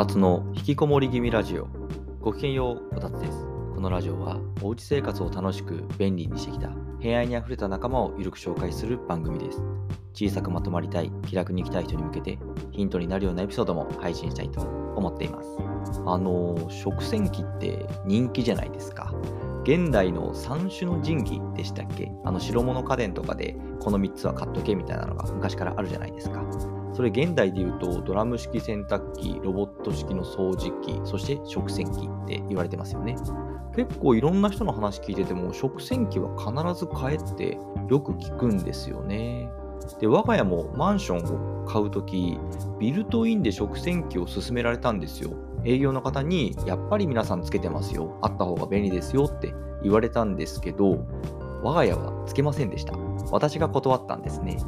たつの引きこもり気味ラジオ。ごきげんようこたつです。このラジオはおうち生活を楽しく便利にしてきた平愛にあふれた仲間をゆるく紹介する番組です。小さくまとまりたい気楽に生きたい人に向けてヒントになるようなエピソードも配信したいと思っています。あの食洗機って人気じゃないですか。現代の三種の神器でしたっけ？あの白物家電とかでこの3つは買っとけみたいなのが昔からあるじゃないですか。それ現代で言うとドラム式洗濯機、ロボット式の掃除機、そして食洗機って言われてますよね。結構いろんな人の話聞いてても食洗機は必ず買えってよく聞くんですよね。で、我が家もマンションを買うとき、ビルトインで食洗機を勧められたんですよ。営業の方に、やっぱり皆さんつけてますよ。あった方が便利ですよって言われたんですけど、我が家はつけませんでした。私が断ったんですね。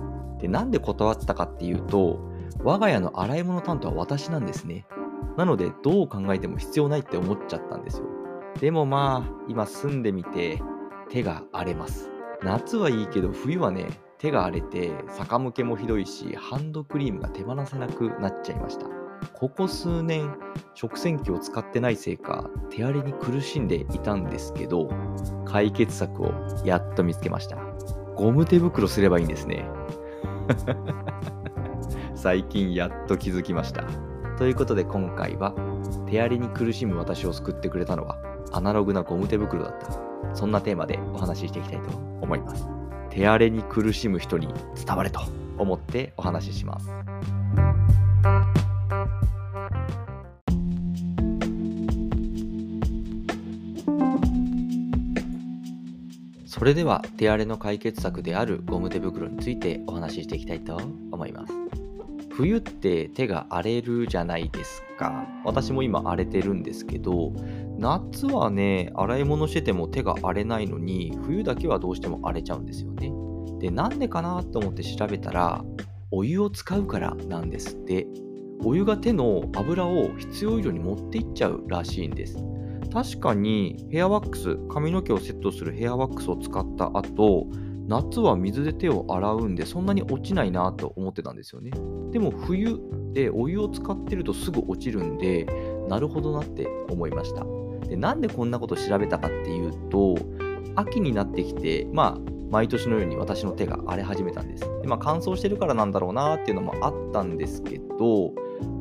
で、なんで断ったかっていうと、我が家の洗い物担当は私なんですね。なので、どう考えても必要ないって思っちゃったんですよ。でもまあ、今住んでみて、手が荒れます。夏はいいけど、冬はね、手が荒れて、逆向けもひどいし、ハンドクリームが手放せなくなっちゃいました。ここ数年、食洗機を使ってないせいか、手荒れに苦しんでいたんですけど、解決策をやっと見つけました。ゴム手袋すればいいんですね。最近やっと気づきました。ということで今回は手荒れに苦しむ私を救ってくれたのはアナログなゴム手袋だった。そんなテーマでお話ししていきたいと思います。手荒れに苦しむ人に伝われと思ってお話しします。それでは手荒れの解決策であるゴム手袋についてお話ししていきたいと思います。冬って手が荒れるじゃないですか。私も今荒れてるんですけど、夏はね、洗い物してても手が荒れないのに、冬だけはどうしても荒れちゃうんですよね。で、なんでかなと思って調べたら、お湯を使うからなんですって。お湯が手の油を必要以上に持っていっちゃうらしいんです。確かにヘアワックス髪の毛をセットするヘアワックスを使った後夏は水で手を洗うんでそんなに落ちないなと思ってたんですよね。でも冬でお湯を使ってるとすぐ落ちるんでなるほどなって思いました。でなんでこんなこと調べたかっていうと秋になってきてまあ毎年のように私の手が荒れ始めたんです。で、まあ、乾燥してるからなんだろうなっていうのもあったんですけど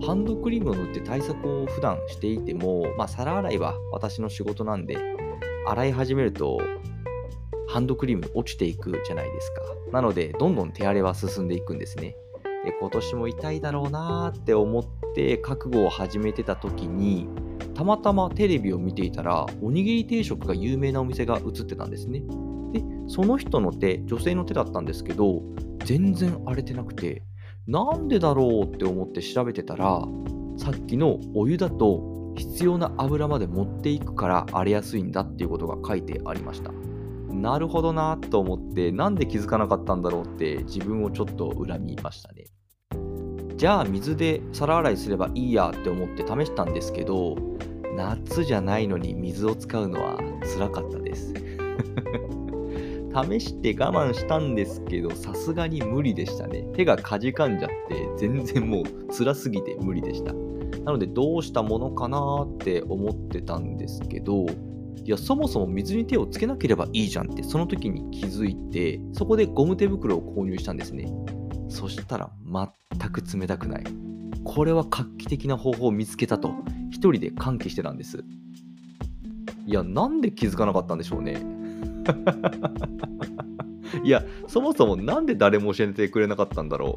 ハンドクリームを塗って対策を普段していても、まあ、皿洗いは私の仕事なんで、洗い始めると、ハンドクリーム落ちていくじゃないですか。なので、どんどん手荒れは進んでいくんですね。で、今年も痛いだろうなーって思って覚悟を始めてた時に、たまたまテレビを見ていたら、おにぎり定食が有名なお店が映ってたんですね。で、その人の手、女性の手だったんですけど、全然荒れてなくて、なんでだろうって思って調べてたらさっきのお湯だと必要な油まで持っていくから荒れやすいんだっていうことが書いてありました。なるほどなと思ってなんで気づかなかったんだろうって自分をちょっと恨みましたね。じゃあ水で皿洗いすればいいやって思って試したんですけど夏じゃないのに水を使うのは辛かったです。試して我慢したんですけど、さすがに無理でしたね。手がかじかんじゃって、全然もう辛すぎて無理でした。なので、どうしたものかなーって思ってたんですけど、いや、そもそも水に手をつけなければいいじゃんって、その時に気づいて、そこでゴム手袋を購入したんですね。そしたら、全く冷たくない。これは画期的な方法を見つけたと、一人で歓喜してたんです。いや、なんで気づかなかったんでしょうね。いや、そもそもなんで誰も教えてくれなかったんだろ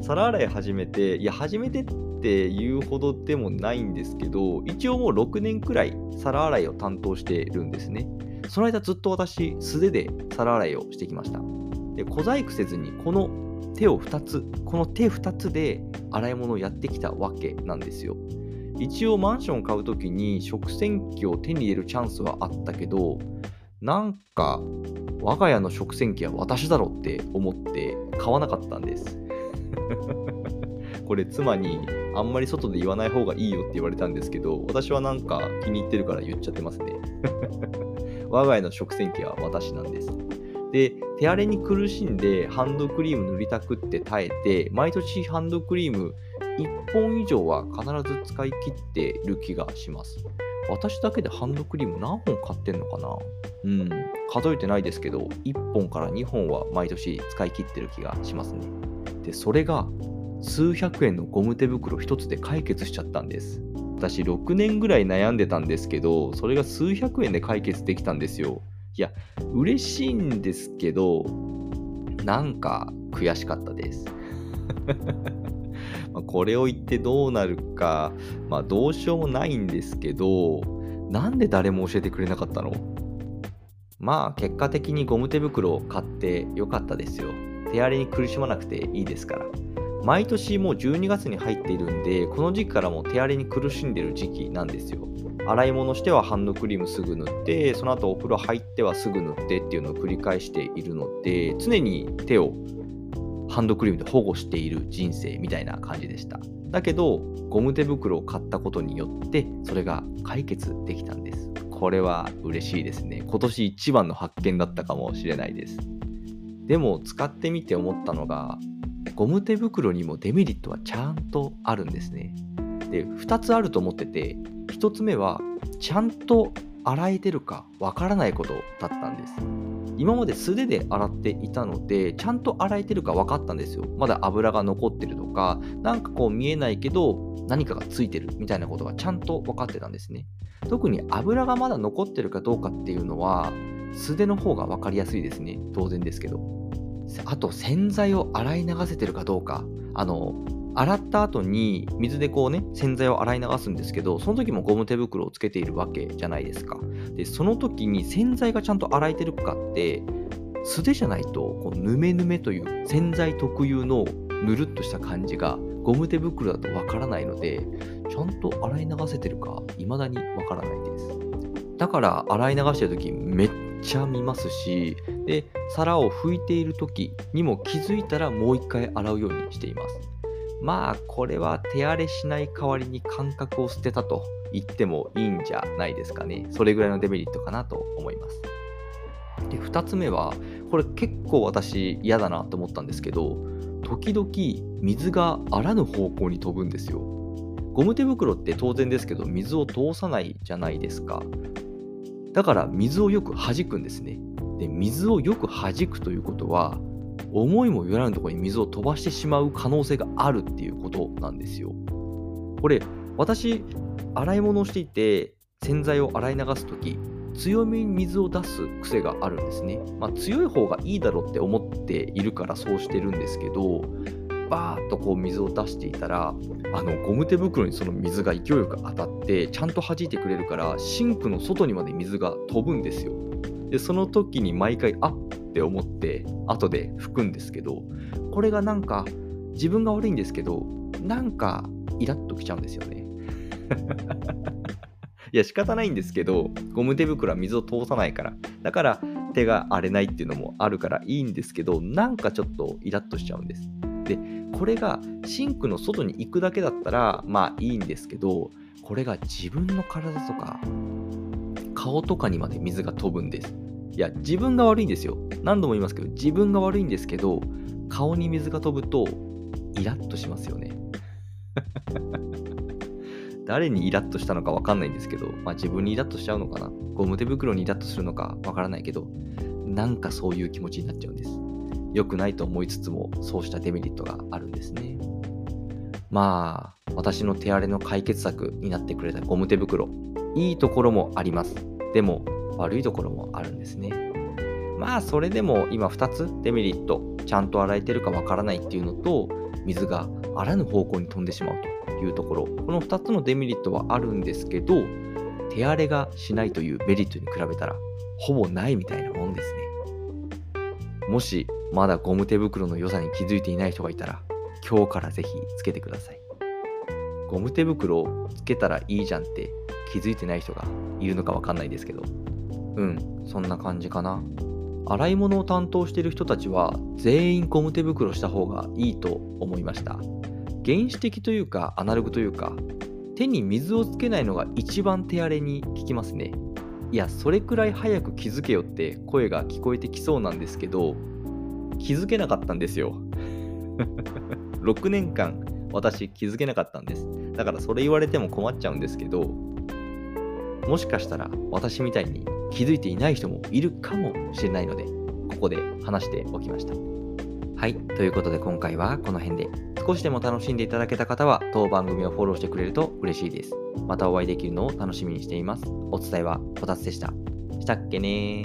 う？皿洗い始めて、いや、始めてって言うほどでもないんですけど、一応もう6年くらい皿洗いを担当してるんですね。その間ずっと私、素手で皿洗いをしてきました。で、小細工せずに、この手を2つ、この手2つで洗い物をやってきたわけなんですよ。一応マンション買う時に食洗機を手に入れるチャンスはあったけどなんか我が家の食洗機は私だろって思って買わなかったんです。これ妻にあんまり外で言わない方がいいよって言われたんですけど私はなんか気に入ってるから言っちゃってますね。我が家の食洗機は私なんです。で、手荒れに苦しんでハンドクリーム塗りたくって耐えて、毎年ハンドクリーム1本以上は必ず使い切ってる気がします。私だけでハンドクリーム何本買ってんのかな？うん、数えてないですけど、1本から2本は毎年使い切ってる気がしますね。で、それが数百円のゴム手袋1つで解決しちゃったんです。私6年ぐらい悩んでたんですけど、それが数百円で解決できたんですよ。いや、嬉しいんですけど、なんか悔しかったです。これを言ってどうなるか、まあどうしようもないんですけど、なんで誰も教えてくれなかったの？まあ結果的にゴム手袋を買ってよかったですよ。手荒れに苦しまなくていいですから。毎年もう12月に入っているんで、この時期からも手荒れに苦しんでる時期なんですよ。洗い物してはハンドクリームすぐ塗って、その後お風呂入ってはすぐ塗ってっていうのを繰り返しているので、常に手をハンドクリームで保護している人生みたいな感じでした。だけど、ゴム手袋を買ったことによって、それが解決できたんです。これは嬉しいですね。今年一番の発見だったかもしれないです。でも使ってみて思ったのが、ゴム手袋にもデメリットはちゃんとあるんですね。で、2つあると思ってて、1つ目は、ちゃんと洗えてるかわからないことだったんです。今まで素手で洗っていたので、ちゃんと洗えてるか分かったんですよ。まだ油が残ってるとか、なんかこう見えないけど、何かがついてるみたいなことがちゃんと分かってたんですね。特に油がまだ残ってるかどうかっていうのは、素手の方が分かりやすいですね。当然ですけど。あと洗剤を洗い流せてるかどうか。あの、洗った後に水でこうね、洗剤を洗い流すんですけど、その時もゴム手袋をつけているわけじゃないですか。で、その時に洗剤がちゃんと洗えてるかって、素手じゃないと、こうぬめぬめという洗剤特有のぬるっとした感じがゴム手袋だとわからないので、ちゃんと洗い流せてるか未だにわからないです。だから洗い流してる時めっちゃ見ますし、で、皿を拭いている時にも気づいたらもう一回洗うようにしています。まあ、これは手荒れしない代わりに感覚を捨てたと言ってもいいんじゃないですかね。それぐらいのデメリットかなと思います。で、2つ目は、これ結構私嫌だなと思ったんですけど、時々水があらぬ方向に飛ぶんですよ。ゴム手袋って当然ですけど水を通さないじゃないですか。だから水をよく弾くんですね。で、水をよく弾くということは、思いもよらぬところに水を飛ばしてしまう可能性があるっていうことなんですよ。これ、私、洗い物をしていて、洗剤を洗い流すとき、強めに水を出す癖があるんですね。まあ、強い方がいいだろうって思っているからそうしてるんですけど、バーッとこう水を出していたらあのゴム手袋にその水が勢いよく当たってちゃんと弾いてくれるからシンクの外にまで水が飛ぶんですよでその時に毎回あって思って後で拭くんですけどこれがなんか自分が悪いんですけどなんかイラッときちゃうんですよね。いや仕方ないんですけどゴム手袋は水を通さないから。だから手が荒れないっていうのもあるからいいんですけどなんかちょっとイラッとしちゃうんです。でこれがシンクの外に行くだけだったらまあいいんですけどこれが自分の体とか顔とかにまで水が飛ぶんです。いや自分が悪いんですよ。何度も言いますけど自分が悪いんですけど顔に水が飛ぶとイラッとしますよね 誰にイラッとしたのか分かんないんですけど、まあ、自分にイラッとしちゃうのかな？ゴム手袋にイラッとするのか分からないけどなんかそういう気持ちになっちゃうんです良くないと思いつつも、そうしたデメリットがあるんですね。まあ、私の手荒れの解決策になってくれたゴム手袋、いいところもあります。でも、悪いところもあるんですね。まあ、それでも今2つデメリット、ちゃんと洗えてるかわからないっていうのと、水があらぬ方向に飛んでしまうというところ、この2つのデメリットはあるんですけど、手荒れがしないというメリットに比べたら、ほぼないみたいなもんですね。もしまだゴム手袋の良さに気づいていない人がいたら、今日からぜひつけてください。ゴム手袋をつけたらいいじゃんって気づいてない人がいるのかわかんないですけど、うん、そんな感じかな。洗い物を担当している人たちは全員ゴム手袋した方がいいと思いました。原始的というかアナログというか、手に水をつけないのが一番手荒れに効きますね。いや、それくらい早く気づけよって声が聞こえてきそうなんですけど、気づけなかったんですよ。6年間私気づけなかったんです。だからそれ言われても困っちゃうんですけど、もしかしたら私みたいに気づいていない人もいるかもしれないので、ここで話しておきました。はい。ということで今回はこの辺で。少しでも楽しんでいただけた方は当番組をフォローしてくれると嬉しいです。またお会いできるのを楽しみにしています。お伝えはこたつでした。したっけね。